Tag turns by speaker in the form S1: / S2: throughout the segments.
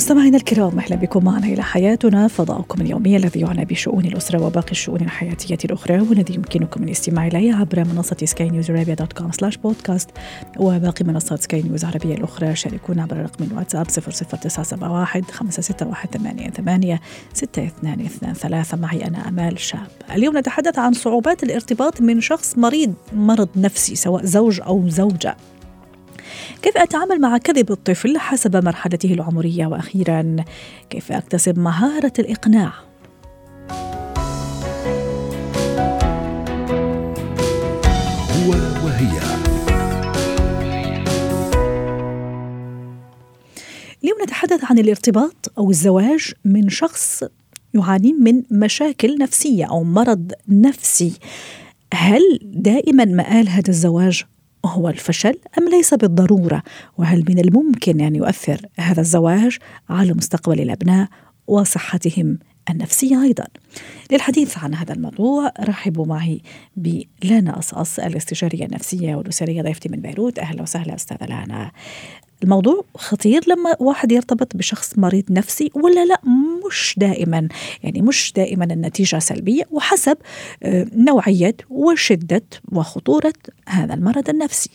S1: مستمعينا الكرام أهلا بكم معنا إلى حياتنا فضاؤكم اليومي الذي يعنى بشؤون الأسرة وباقي الشؤون الحياتية الأخرى والذي يمكنكم الاستماع إليه عبر منصة سكاي نيوز عربيه dot com slash podcast وباقي منصات سكاي نيوز العربيه الأخرى شاركونا عبر رقم الواتساب 00971 561 88 6223 معي أنا أمال شاب. اليوم نتحدث عن صعوبات الارتباط من شخص مريض مرض نفسي سواء زوج أو زوجة. كيف أتعامل مع كذب الطفل حسب مرحلته العمرية؟ وأخيرا كيف أكتسب مهارة الإقناع؟
S2: هو وهي.
S1: اليوم نتحدث عن الارتباط أو الزواج من شخص يعاني من مشاكل نفسية أو مرض نفسي. هل دائما مآل هذا الزواج؟ هو الفشل أم ليس بالضرورة؟ وهل من الممكن أن يؤثر هذا الزواج على مستقبل الأبناء وصحتهم؟ النفسية أيضا. للحديث عن هذا الموضوع رحبوا معي بلانا أصأص الاستشارية النفسية والأسرية ضيفتي من بيروت. أهلا وسهلا أستاذة لانا. الموضوع خطير لما واحد يرتبط بشخص مريض نفسي ولا لا؟ مش دائما. يعني مش دائما النتيجة سلبية وحسب آه، نوعية وشدة وخطورة هذا المرض النفسي.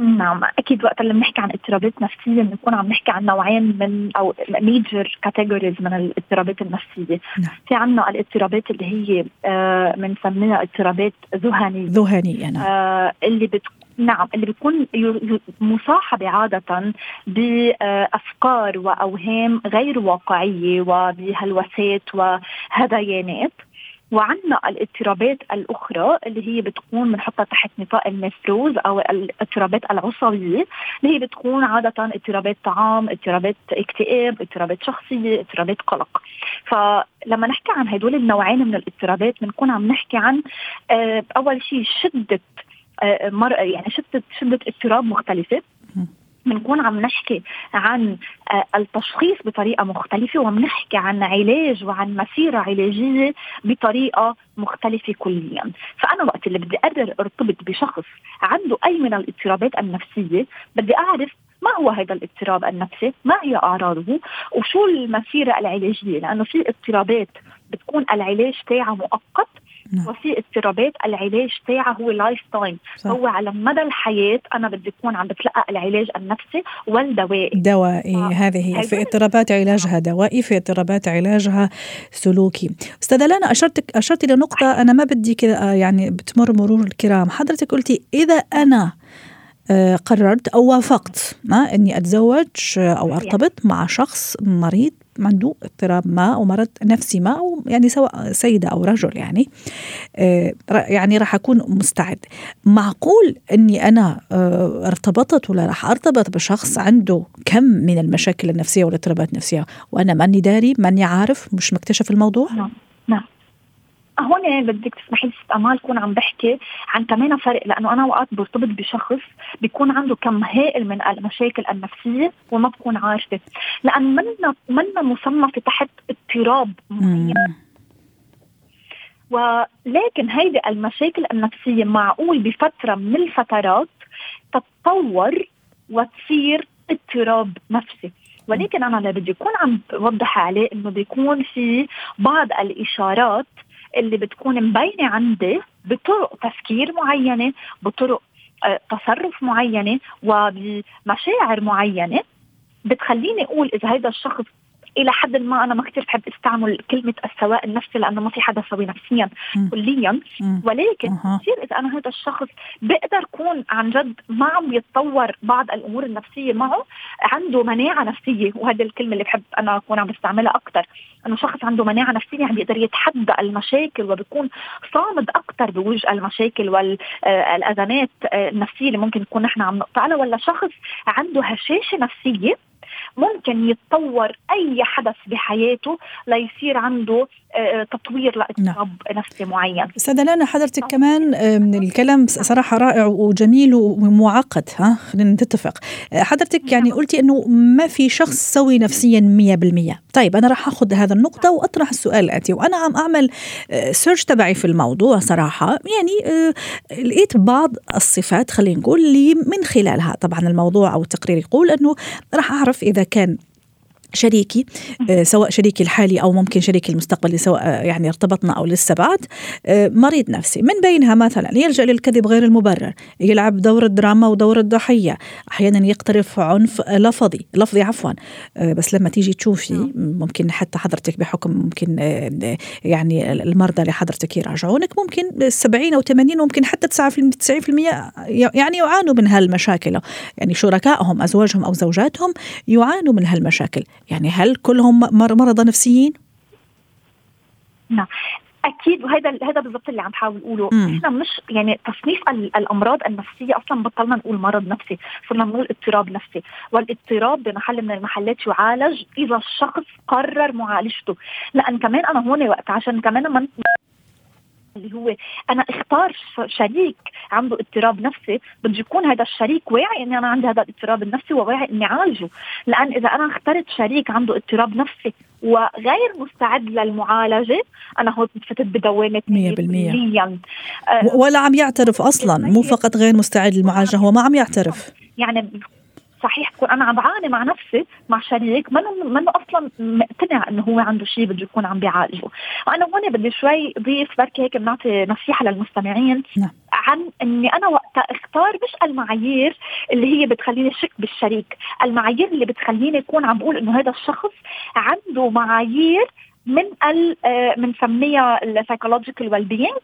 S3: نعم أكيد وقت اللي بنحكي عن اضطرابات نفسية بنكون عم نحكي عن نوعين من أو major categories من الاضطرابات النفسية. نعم. في عنا الاضطرابات اللي هي بنسميها آه اضطرابات ذهنية.
S1: ذهنية نعم.
S3: آه اللي بتكون نعم اللي بيكون مصاحبة عادة بأفكار وأوهام غير واقعية وبهلوسات وهذيانات وعندنا الاضطرابات الأخرى اللي هي بتكون بنحطها تحت نطاق ال névrose أو الاضطرابات العصبية اللي هي بتكون عادة اضطرابات طعام، اضطرابات اكتئاب، اضطرابات شخصية، اضطرابات قلق. فلما نحكي عن هدول النوعين من الاضطرابات بنكون عم نحكي عن آه، أول شيء شدة آه، مر يعني شدة شدة اضطراب مختلفة بنكون عم نحكي عن آه، التشخيص بطريقة مختلفة وعم نحكي عن علاج وعن مسيرة علاجية بطريقة مختلفة كليا. فأنا وقت اللي بدي أقرر ارتبط بشخص عنده أي من الاضطرابات النفسية بدي أعرف ما هو هذا الاضطراب النفسي ما هي أعراضه وشو المسيرة العلاجية؟ لأنه في اضطرابات بتكون العلاج تاعها مؤقت نعم. وفي اضطرابات العلاج تاعها هو lifetime هو على مدى الحياة أنا بدي أكون عم بتلقى العلاج النفسي والدوائي.
S1: دوائي. آه. هذه هي. في اضطرابات علاجها دوائي في اضطرابات علاجها سلوكي. أستاذة لانا أشرت اشرت لنقطه أنا ما بدي كذا آه، يعني بتمر مرور الكرام. حضرتك قلتي إذا أنا آه، قررت أو وافقت ما إني أتزوج أو أرتبط مع شخص مريض عنده اضطراب ما أو مرض نفسي ما أو يعني سواء سيدة أو رجل يعني آه، يعني راح أكون مستعد. معقول إني أنا آه، ارتبطت ولا راح أرتبط بشخص عنده كم من المشاكل النفسية والاضطرابات النفسية؟ وأنا ماني داري ماني عارف مش مكتشف الموضوع؟
S3: نعم نعم. هون بدك تسمحي لي أمال كون عم بحكي عن كمان فرق لأنه أنا اوقات برتبط بشخص بيكون عنده كم هائل من المشاكل النفسية وما بكون عارفة. لأن منا منا مصنفة تحت اضطراب معين. ولكن هيدي المشاكل النفسية معقول بفترة من الفترات تتطور وتصير اضطراب نفسي. ولكن أنا اللي بدي أكون عم بوضح عليه إنه بيكون في بعض الإشارات اللي بتكون مبينة عندي بطرق تفكير معينة بطرق آه، تصرف معينة وبمشاعر معينة بتخليني أقول إذا هذا الشخص إلى حد ما أنا ما كثير بحب استعمل كلمة السواء النفسي لأنه ما في حدا سوي نفسيا كليا. ولكن كثير إذا أنا هذا الشخص بقدر كون عن جد ما عم يتطور بعض الأمور النفسية معه عنده مناعة نفسية وهذه الكلمة اللي بحب أنا أكون عم بستعملها أكثر إنه شخص عنده مناعة نفسية عم بيقدر يتحدى المشاكل وبيكون صامد أكثر بوجه المشاكل والازمات النفسية اللي ممكن نكون نحن عم نقطع ولا شخص عنده هشاشة نفسية ممكن يتطور أي حدث بحياته ليصير عنده آه، تطوير لاضطراب نعم. نفسي معين.
S1: استاذه لانا حضرتك كمان الكلام صراحة رائع وجميل ومعقد ها خلينا نتفق. حضرتك يعني نعم. قلتي إنه ما في شخص سوي نفسيا 100% طيب أنا راح أخذ هذا النقطة وأطرح السؤال الاتي وأنا عم أعمل سيرش تبعي في الموضوع صراحة. يعني آه، لقيت بعض الصفات خلينا نقول اللي من خلالها. طبعا الموضوع أو التقرير يقول إنه راح أعرف إذا كان شريكي آه، سواء شريكي الحالي أو ممكن شريكي المستقبلي سواء آه، يعني ارتبطنا أو لسه بعد آه، مريض نفسي. من بينها مثلا يلجأ للكذب غير المبرر يلعب دور الدراما ودور الضحية أحيانا يقترف عنف لفظي لفظي عفوا بس لما تيجي تشوفي نعم. ممكن حتى حضرتك بحكم ممكن يعني المرضى اللي حضرتك يراجعونك ممكن 70 أو 80 ممكن حتى 90% يعني يعانوا من هالمشاكل. يعني شركائهم أزواجهم أو زوجاتهم يعانوا من هالمشاكل. يعني هل كلهم مرضى نفسيين؟
S3: نعم. أكيد. وهذا هذا بالضبط اللي عم بحاول أقوله. إحنا مش يعني تصنيف الأمراض النفسية أصلا بطلنا نقول مرض نفسي. صرنا نقول اضطراب نفسي. والاضطراب بمحل من المحلات يعالج إذا الشخص قرر معالجته. لأن كمان أنا هون وقت عشان كمان ما اللي هو أنا إختار شريك عنده اضطراب نفسي بده يكون هذا الشريك واعي إني أنا عندي هذا الاضطراب النفسي وواعي إني اعالجه لأن إذا أنا اخترت شريك عنده اضطراب نفسي وغير مستعد للمعالجة أنا هون فتت بدوامة
S1: 100% ولا عم يعترف أصلا. مو فقط غير مستعد للمعالجة هو ما عم يعترف.
S3: يعني صحيح بكون أنا عم بعاني مع نفسي مع شريك منه منه أصلا مقتنع إنه هو عنده شيء بده يكون عم بيعالجه وأنا هون بدي شوي ضيف بركي هيك بنعطي نصيحة للمستمعين نعم. عن إني أنا وقتها اختار مش المعايير اللي هي بتخليني شك بالشريك المعايير اللي بتخليني أكون عم بقول إنه هذا الشخص عنده معايير من بنسميها ال psychological well being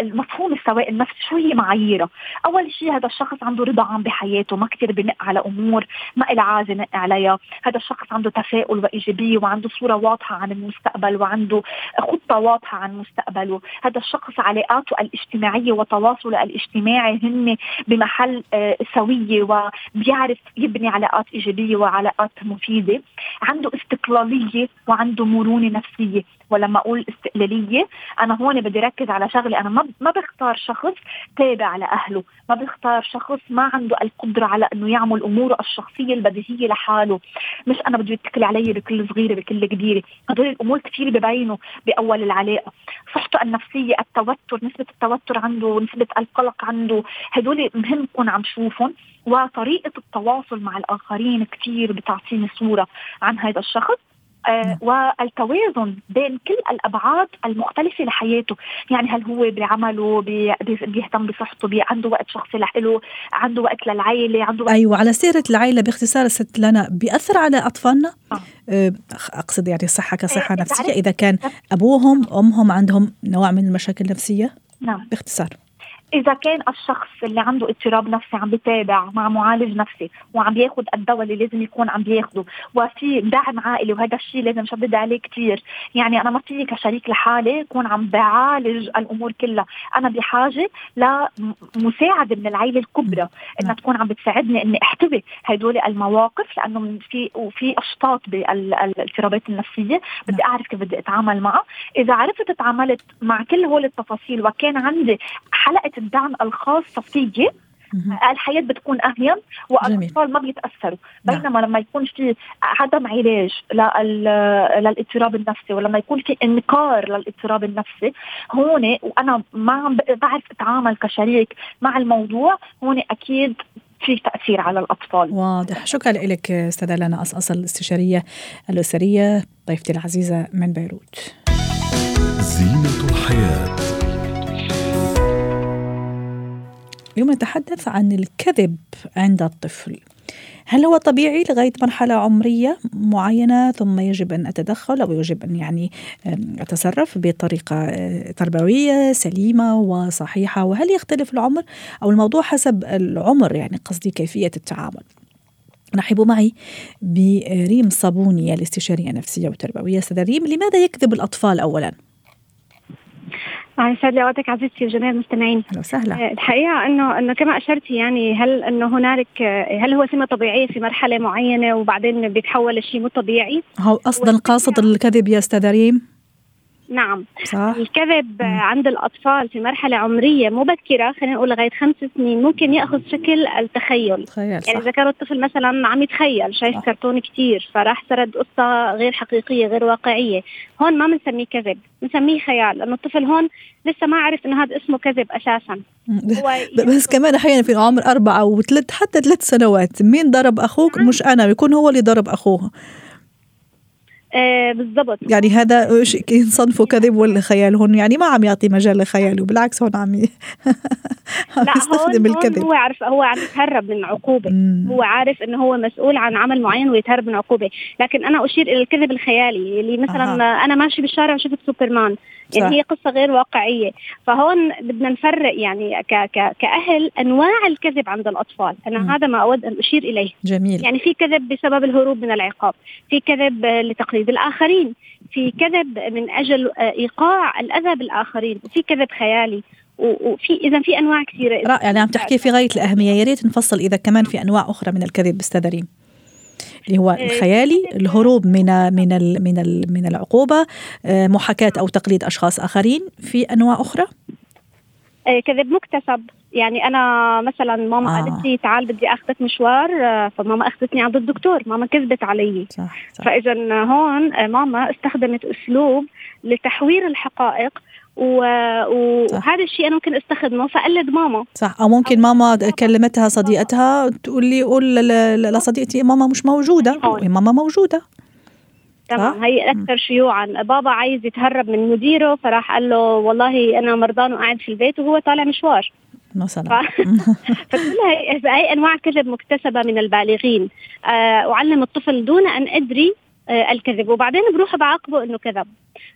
S3: المفهوم السواء النفسي شو هي معاييره. أول شيء هذا الشخص عنده رضا عام بحياته ما كثير بنق على أمور ما لها عازة نق عليها. هذا الشخص عنده تفاؤل وإيجابية وعنده صورة واضحة عن المستقبل وعنده خطة واضحة عن مستقبله. هذا الشخص علاقاته الاجتماعية وتواصله الاجتماعي هن بمحل آه، سوية وبيعرف يبني علاقات إيجابية وعلاقات مفيدة. عنده استقلالية وعنده مرونة نفسية ولما أقول استقلالية. أنا هون بدي ركز على شغلة أنا ما بختار شخص تابع لأهله ما بختار شخص ما عنده القدرة على إنه يعمل أموره الشخصية البديهية لحاله. مش أنا بده يتكل علي بكل صغيرة بكل كبيرة. هدول الأمور كثير ببينوا بأول العلاقة. صحته النفسية التوتر نسبة التوتر عنده نسبة القلق عنده هدول مهم نكون عم شوفهم وطريقة التواصل مع الآخرين كثير بتعطيني صورة عن هذا الشخص. آه،. والتوازن بين كل الأبعاد المختلفة لحياته يعني هل هو بعمله بيهتم بصحته بي عنده وقت شخصي له عنده وقت للعائله عنده وقت
S1: أيوه على سيرة العائله باختصار ست لنا بيأثر على أطفالنا آه. آه، أقصد يعني الصحه كصحة آه نفسية إذا كان أبوهم أمهم عندهم نوع من المشاكل النفسية
S3: نعم
S1: باختصار
S3: إذا كان الشخص اللي عنده اضطراب نفسي عم بيتابع مع معالج نفسي وعم بياخذ الدواء اللي لازم يكون عم بياخذه وفي دعم عائلي وهذا الشيء لازم شدد عليه كثير يعني أنا ما فيي كشريك لحالي كون عم بعالج الأمور كلها. أنا بحاجة لمساعدة من العائله الكبرى إنها تكون عم بتساعدني إني أحتوي هدول المواقف لأنه في وفي أشطاط بالاضطرابات النفسية بدي أعرف كيف بدي أتعامل معها. إذا عرفت تعاملت مع كل هول التفاصيل وكان عندي حلقة الدعم الخاصه فيي الحياة بتكون أهين والاطفال ما بيتأثروا. نعم. بينما لما يكون في عدم علاج للاضطراب النفسي ولما يكون في إنكار للاضطراب النفسي هون وأنا ما عم بعرف أتعامل كشريك مع الموضوع هون أكيد في تأثير على الأطفال.
S1: واضح. شكرا لك أستاذة لنا أصل الاستشارية الأسرية ضيفتي العزيزة من بيروت. زينة الحياة. اليوم نتحدث عن الكذب عند الطفل. هل هو طبيعي لغاية مرحلة عمرية معينة ثم يجب أن أتدخل أو يجب أن يعني أتصرف بطريقة آه، تربوية سليمة وصحيحة؟ وهل يختلف العمر أو الموضوع حسب العمر؟ يعني قصدي كيفية التعامل. رحبوا معي بريم صابوني الاستشارية النفسية والتربوية. أستاذة ريم لماذا يكذب الأطفال أولاً؟
S4: يسعد لي أوقاتك عزيزتي وجميع المستمعين.
S1: أهلا وسهلا.
S4: آه، الحقيقة إنه إنه كما أشرتي يعني هل إنه هنالك آه، هل هو سمه طبيعيه في مرحلة معينة وبعدين بيتحول لشيء مو طبيعي؟
S1: هو أصلا قاصد الكذب يا أستاذ ريم؟
S4: نعم.
S1: صح.
S4: الكذب عند الأطفال في مرحلة عمرية مبكرة خلينا نقول لغاية خمس سنين ممكن يأخذ شكل التخيل.
S1: تخيل
S4: يعني إذا كان الطفل مثلا عم يتخيل شايف
S1: صح.
S4: كرتون كتير فراح سرد قصة غير حقيقية غير واقعية. هون ما بنسميه كذب بنسميه خيال لأنه الطفل هون لسه ما عرف إنه هذا اسمه كذب أساسا. هو
S1: بس كمان أحيانا في عمر أربعة أو ثلاث حتى ثلاث سنوات مين ضرب أخوك؟ مش أنا بيكون هو اللي ضرب أخوه.
S4: آه بالضبط.
S1: يعني هذا ينصنفوا كذب ولا خيال هون يعني ما عم يعطي مجال لخياله بالعكس هون عم ي- عم
S4: لا
S1: يستخدم
S4: هون,
S1: الكذب.
S4: هو عارف هو عم يتهرب من عقوبة.
S1: مم.
S4: هو عارف إنه هو مسؤول عن عمل معين ويتهرب من عقوبة. لكن أنا أشير إلى الكذب الخيالي اللي مثلا
S1: أها.
S4: أنا ماشي بالشارع وشفت سوبرمان. يعني
S1: صح.
S4: هي قصة غير واقعية. فهون بدنا نفرق يعني ك ك كأهل أنواع الكذب عند الأطفال. أنا
S1: مم.
S4: هذا ما أود أن أشير إليه.
S1: جميل.
S4: يعني في كذب بسبب الهروب من العقاب. في كذب آه، لتقليد الآخرين. في كذب من أجل آه، إيقاع الأذى بالآخرين. وفي كذب خيالي. وفي إذا في أنواع كثيرة.
S1: رائع. يعني عم تحكي في غاية الأهمية. يا ريت نفصل إذا كمان في أنواع أخرى من الكذب أستاذ ريم. اللي هو الخيالي الهروب من من ال من ال من العقوبة آه، محاكاة أو تقليد أشخاص آخرين في أنواع أخرى
S4: آه، كذب مكتسب يعني أنا مثلا ماما
S1: آه.
S4: قالت لي تعال بدي أخذك مشوار آه، فماما أخذتني عند الدكتور ماما كذبت علي
S1: صح, صح.
S4: فاذا هون آه، ماما استخدمت أسلوب لتحوير الحقائق. وهذا الشيء أنا ممكن أستخدمه فأقلد ماما.
S1: صح. أو ممكن ماما كلمتها صديقتها تقول لي قول لصديقتي ماما مش موجودة.
S4: هون.
S1: ماما موجودة.
S4: تمام. هي أكثر شيوعا. بابا عايز يتهرب من مديره فراح قال له والله أنا مرضان وقاعد في البيت وهو طالع مشوار.
S1: مثلا
S4: ف- فكلها هي- هي أنواع كذب مكتسبة من البالغين. آه، أعلم الطفل دون أن أدري آه، الكذب. وبعدين بروح بعاقبه إنه كذب.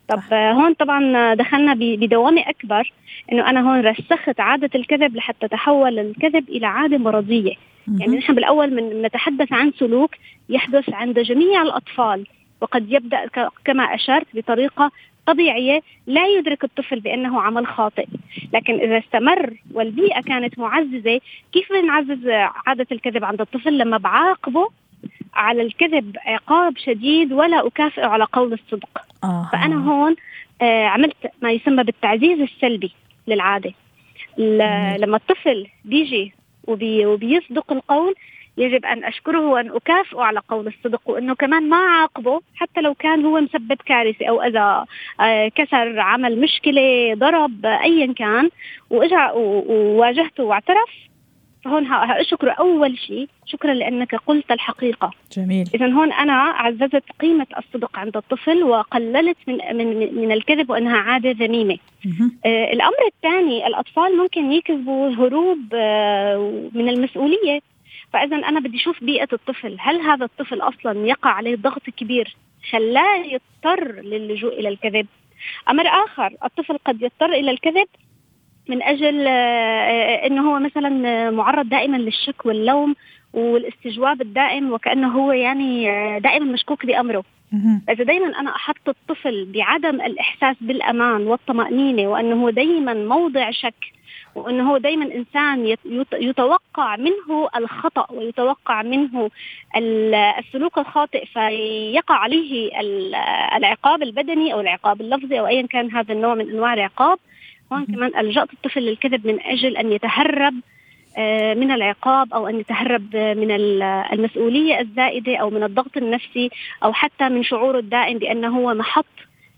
S4: طب هون طبعا دخلنا بدوامة أكبر إنه أنا هون رسخت عادة الكذب لحتى تحول الكذب إلى عادة مرضية. يعني نحن بالأول من نتحدث عن سلوك يحدث عند جميع الأطفال وقد يبدأ كما أشرت بطريقة طبيعية لا يدرك الطفل بأنه عمل خاطئ. لكن إذا استمر والبيئة كانت معززة كيف بنعزز عادة الكذب عند الطفل لما بعاقبه على الكذب عقاب شديد ولا أكافئه على قول الصدق.
S1: آه.
S4: فأنا هون آه، عملت ما يسمى بالتعزيز السلبي للعادة. ل- لما الطفل بيجي وبي وبيصدق القول يجب أن أشكره وأن أكافئه على قول الصدق وإنه كمان ما اعاقبه حتى لو كان هو مسبب كارثة أو أذى آه، كسر عمل مشكلة ضرب ايا كان وإجا و- وواجهته واعترف فهون ه- اشكره أول شيء شكرا لأنك قلت الحقيقة.
S1: جميل.
S4: اذا هون أنا عززت قيمة الصدق عند الطفل وقللت من من من الكذب وإنها عادة ذميمة.
S1: مهم.
S4: آه، الأمر الثاني الأطفال ممكن يكذبوا هروب آه، من المسؤولية. فاذا أنا بدي أشوف بيئة الطفل. هل هذا الطفل أصلا يقع عليه ضغط كبير؟ خلاه يضطر للجوء إلى الكذب. أمر آخر الطفل قد يضطر إلى الكذب. من أجل آه، آه، إنه هو مثلا معرض دائما للشك واللوم والاستجواب الدائم وكأنه هو يعني آه، دائما مشكوك
S1: بأمره.
S4: إذا دائما أنا أحط الطفل بعدم الإحساس بالأمان والطمأنينة وأنه هو دائما موضع شك وأنه هو دائما يت- يتوقع منه الخطأ ويتوقع منه ال- السلوك الخاطئ فيقع عليه ال- العقاب البدني أو العقاب اللفظي أو أيا كان هذا النوع من أنواع العقاب هون كمان ألجأت الطفل للكذب من أجل أن يتهرب آه، من العقاب أو أن يتهرب من ال- المسؤولية الزائدة أو من الضغط النفسي أو حتى من شعوره الدائم بأنه هو محط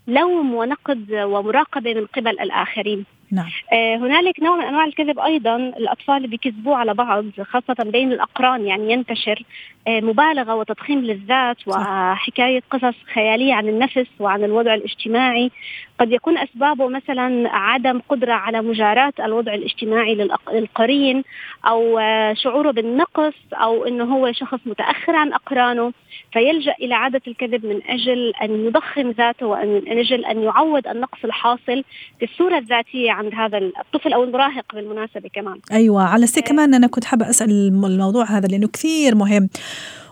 S4: لوم ونقد ومراقبة من قبل الآخرين.
S1: نعم.
S4: آه، هنالك نوع من أنواع الكذب أيضا. الأطفال بيكذبوا على بعض خاصة بين الأقران يعني ينتشر آه، مبالغة وتضخيم للذات وحكاية قصص خيالية عن النفس وعن الوضع الاجتماعي. قد يكون أسبابه مثلا عدم قدرة على مجاراة الوضع الاجتماعي للقرين أو آه، شعوره بالنقص أو إنه هو شخص متأخر عن أقرانه. فيلجأ إلى عادة الكذب من أجل أن يضخم ذاته وان من أجل أن يعوض النقص الحاصل في الصورة الذاتية. عند هذا الطفل أو المراهق بالمناسبة كمان.
S1: أيوه على سي كمان أنا كنت حابة أسأل الم- الموضوع هذا لأنه كثير مهم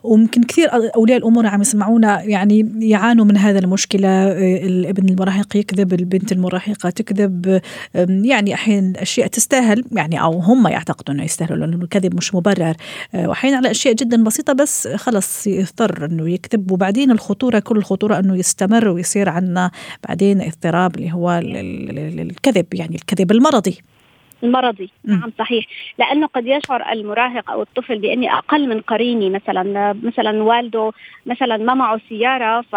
S1: وممكن كثير أولياء الأمور عم يسمعونا يعني يعانوا من هذا المشكلة آه، الابن المراهق يكذب البنت المراهقة تكذب يعني أحيانا أشياء تستاهل يعني أو هم يعتقدوا إنه يستاهلوا لأنه الكذب مش مبرر. آه، وأحيانا على أشياء جدا بسيطة بس خلص يضطر إنه يكذب وبعدين الخطورة كل الخطورة إنه يستمر ويصير عندنا بعدين اضطراب اللي هو الكذب يعني. الكذب المرضي.
S4: المرضي نعم صحيح. لأنه قد يشعر المراهق أو الطفل بأني أقل من قريني مثلا مثلا والده مثلا ما معه سيارة ف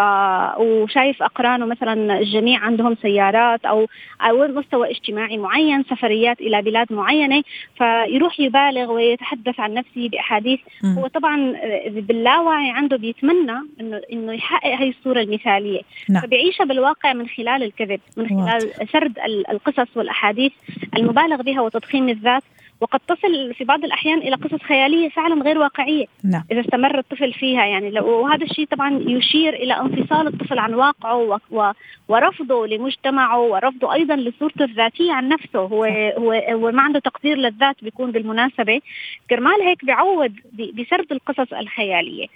S4: وشايف أقرانه مثلا الجميع عندهم سيارات أو أو مستوى اجتماعي معين سفريات إلى بلاد معينة فيروح يبالغ ويتحدث عن نفسه بأحاديث. م. هو طبعا باللاوعي عنده بيتمنى إنه إنه يحقق هي الصورة المثالية. نعم. فبيعيشها بالواقع من خلال الكذب من خلال سرد القصص والأحاديث المبالغ بها وتضخيم الذات وقد تصل في بعض الأحيان إلى قصص خيالية فعلا غير واقعية نعم. إذا استمر الطفل فيها. يعني لو وهذا الشيء طبعا يشير إلى انفصال الطفل عن واقعه و... و... ورفضه لمجتمعه ورفضه أيضا لصورته الذاتية عن نفسه. هو هو, هو ما عنده تقدير للذات بيكون بالمناسبة. كرمال هيك بيعوض ب... بسرد القصص الخيالية.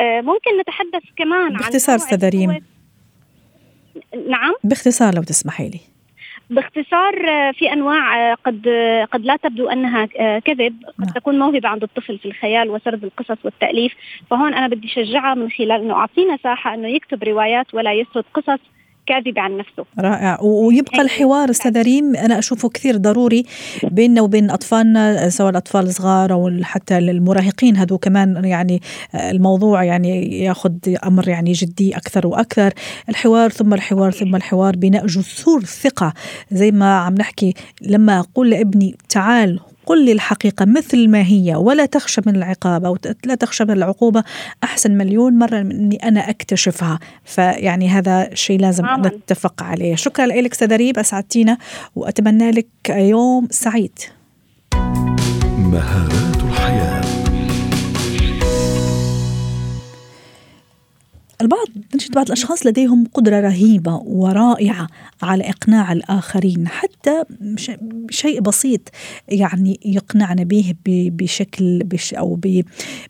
S4: آه ممكن نتحدث كمان
S1: باختصار عن ريم
S4: نعم؟
S1: باختصار لو تسمحي لي.
S4: باختصار آه، في أنواع آه، قد آه، قد لا تبدو أنها كذب. قد نعم. تكون موهبة عند الطفل في الخيال وسرد القصص والتأليف. فهون أنا بدي شجعها من خلال إنه أعطينا ساحة إنه يكتب روايات ولا يسرد قصص. كاذبة عن نفسه.
S1: رائع. ويبقى الحوار أستاذ ريم أنا أشوفه كثير ضروري بيننا وبين أطفالنا سواء الأطفال الصغار أو حتى المراهقين هذو كمان يعني الموضوع يعني ياخذ أمر يعني جدي أكثر وأكثر. الحوار ثم الحوار ثم الحوار بناء جسور ثقة. زي ما عم نحكي لما أقول لابني تعال قل لي الحقيقة مثل ما هي ولا تخشى من العقاب أو لا تخشى من العقوبة. أحسن مليون مرة من أني أنا أكتشفها. فيعني هذا شيء لازم آه. نتفق عليه. شكرا لك سدريب أسعدتينا وأتمنى لك يوم سعيد. مهارات الحياة. البعض نجد بعض الأشخاص لديهم قدرة رهيبة ورائعة على إقناع الآخرين حتى شيء بسيط يعني يقنعنا به بشكل بش أو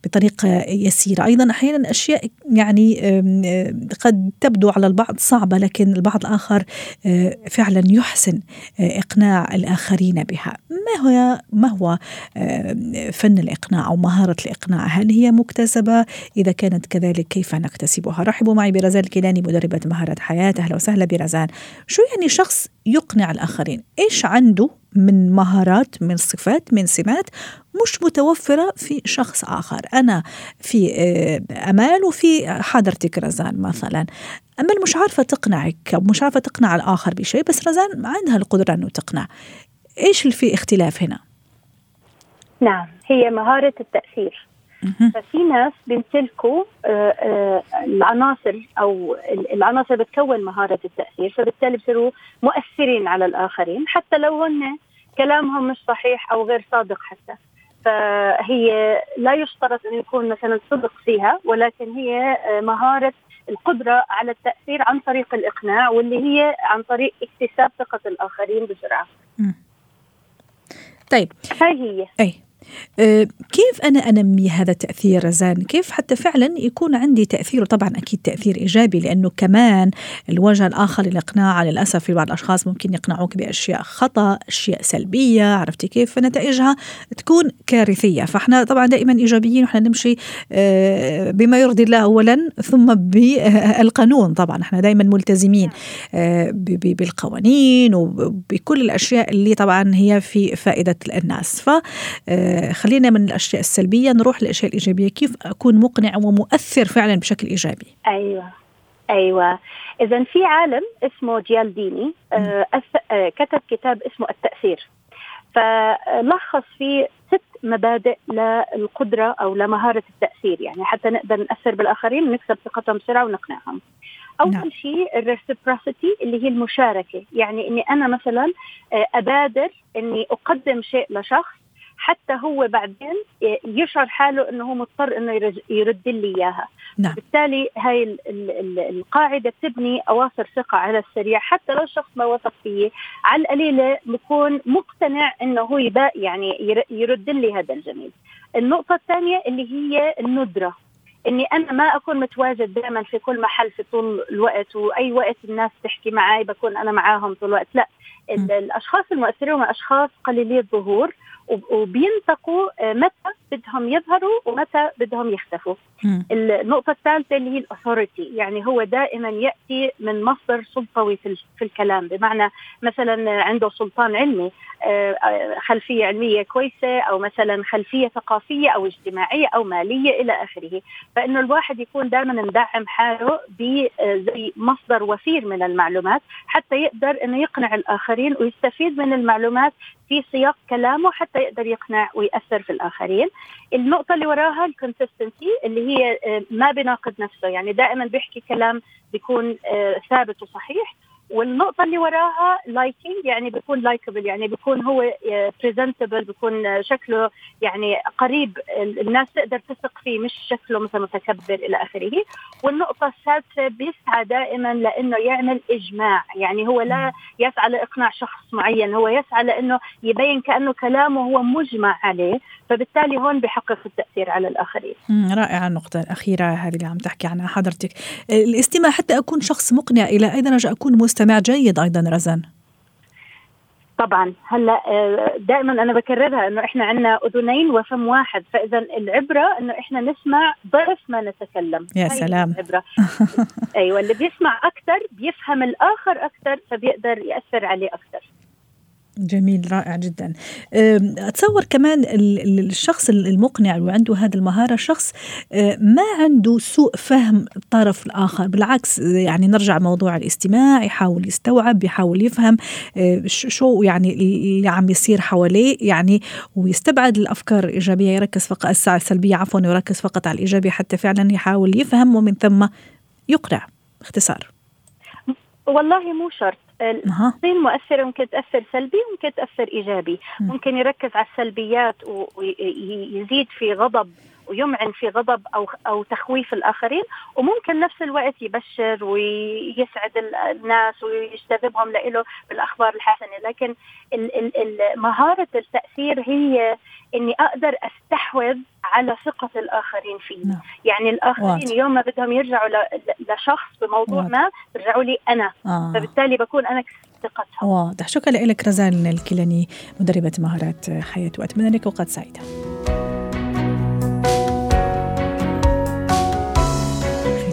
S1: بطريقة يسيرة. أيضا أحيانا أشياء يعني قد تبدو على البعض صعبة لكن البعض الآخر آه، فعلا يحسن آه، إقناع الآخرين بها. ما هو ما هو فن الإقناع أو مهارة الإقناع؟ هل هي مكتسبة؟ إذا كانت كذلك كيف نكتسبها؟ رحبوا معي برزان الكيلاني مدربة مهارة حياة. أهلا وسهلا برزان. شو يعني شخص يقنع الآخرين؟ إيش عنده من مهارات من صفات من سمات مش متوفرة في شخص آخر؟ أنا في آه، أمال وفي حضرتك رزان مثلا. أمل مش عارفة تقنعك مش عارفة تقنع الآخر بشيء بس رزان عندها القدرة أنه تقنع. إيش اللي في اختلاف هنا؟
S5: نعم هي مهارة التأثير. ففي ناس بيمتلكوا آه، آه، العناصر أو العناصر بتكون مهارة التأثير فبالتالي بصيروا مؤثرين على الآخرين حتى لو هن كلامهم مش صحيح أو غير صادق حتى. فهي لا يشترط أن يكون مثلا صدق فيها ولكن هي آه، مهارة القدرة على التأثير عن طريق الإقناع واللي هي عن طريق اكتساب ثقة الآخرين بسرعة.
S1: طيب.
S5: هاي هي.
S1: أه، كيف أنا أنمي هذا التأثير رزان كيف حتى فعلا يكون عندي تأثير؟ طبعا أكيد تأثير إيجابي لأنه كمان الوجه الآخر للإقناع للأسف في بعض الأشخاص ممكن يقنعوك بأشياء خطأ أشياء سلبية عرفتي كيف؟ فنتائجها تكون كارثية. فإحنا طبعا دائما إيجابيين وإحنا نمشي أه، بما يرضي الله أولا ثم بالقانون. طبعا إحنا دائما ملتزمين أه، بالقوانين وبكل الأشياء اللي طبعا هي في فائدة الناس. ف خلينا من الأشياء السلبية نروح للأشياء الإيجابية. كيف أكون مقنع ومؤثر فعلا بشكل إيجابي؟
S5: أيوه. أيوه. اذا في عالم اسمه جيالديني آه آه كتب كتاب اسمه التأثير. فلخص فيه ست مبادئ للقدرة أو لمهارة التأثير يعني حتى نقدر نأثر بالآخرين ونكسب ثقتهم بسرعة ونقنعهم. أول نعم. شيء الريسبروسيتي اللي هي المشاركة يعني إني أنا مثلا آه، أبادر إني أقدم شيء لشخص حتى هو بعدين يشعر حاله إنه هو مضطر إنه يرد لي إياها. نعم. بالتالي هاي القاعدة بتبني أواصر ثقة على السريع حتى لو الشخص ما وثق فيي على القليلة بكون مقتنع إنه هو يعني يرد لي هذا الجميل. النقطة الثانية اللي هي الندرة. إني أنا ما أكون متواجد دائما في كل محل في طول الوقت وأي وقت الناس تحكي معي بكون أنا معاهم طول الوقت. لا الأشخاص المؤثرين هم أشخاص قليلي الظهور وبينتقوا متى بدهم يظهروا ومتى بدهم يختفوا النقطة الثالثة اللي هي الأثوريتي يعني هو دائما يأتي من مصدر سلطوي في, في الكلام بمعنى مثلا عنده سلطان علمي آه، خلفية علمية كويسة أو مثلا خلفية ثقافية أو اجتماعية أو مالية إلى آخره. فإنه الواحد يكون دائما مدعم حاله بزي مصدر وفير من المعلومات حتى يقدر أنه يقنع الآخرين ويستفيد من المعلومات في سياق كلامه حتى يقدر يقنع ويأثر في الآخرين. النقطة اللي وراها ال consistency اللي هي آه، ما بيناقض نفسه. يعني دائما بيحكي كلام بيكون آه، ثابت وصحيح. والنقطة اللي وراها liking يعني بيكون likable يعني بيكون هو presentable آه، بيكون شكله يعني قريب الناس تقدر تثق فيه مش شكله مثلا متكبر إلى آخره. والنقطة الثالثة بيسعى دائما لأنه يعمل إجماع يعني هو لا يسعى لإقناع شخص معين هو يسعى لأنه يبين كأنه كلامه هو مجمع عليه فبالتالي هون بحقق التأثير على الآخرين.
S1: رائعة النقطة الأخيرة هذه اللي عم تحكي عنها حضرتك. الاستماع حتى أكون شخص مقنع إلى أي درجة أكون مستمع جيد أيضا رزان.
S5: طبعا. هلأ آه، دائما أنا بكررها إنه إحنا عندنا أذنين وفم واحد فاذا العبرة إنه إحنا نسمع ضعف ما نتكلم.
S1: يا سلام.
S5: العبرة. أيوه اللي بيسمع أكثر بيفهم الآخر أكثر فبيقدر يأثر عليه أكثر
S1: جميل رائع جدا. أتصور كمان الشخص المقنع وعنده هذه المهارة شخص ما عنده سوء فهم الطرف الآخر. بالعكس يعني نرجع موضوع الاستماع يحاول يستوعب يحاول يفهم شو يعني اللي عم يصير حواليه يعني ويستبعد الأفكار الإيجابية يركز فقط السلبية عفوا يركز فقط على الايجابيه حتى فعلا يحاول يفهم ومن ثم يقنع. باختصار.
S5: والله مو شرط. الصين مؤثرة ممكن تأثر سلبي وممكن تأثر إيجابي. ممكن يركز على السلبيات ويزيد في غضب ويمعن في غضب أو أو تخويف الآخرين وممكن نفس الوقت يبشر ويسعد الناس ويجتذبهم له بالأخبار الحسنة لكن مهارة التأثير هي إني أقدر أستحوذ على ثقة الآخرين فيني نعم. يعني الآخرين واضح. يوم ما بدهم يرجعوا لشخص بموضوع واضح. ما بيرجعوا لي أنا آه. فبالتالي بكون أنا ثقتهم
S1: واضح شكرا لك رزان الكيلاني مدربة مهارات حياة وأتمنى لك أوقات سعيدة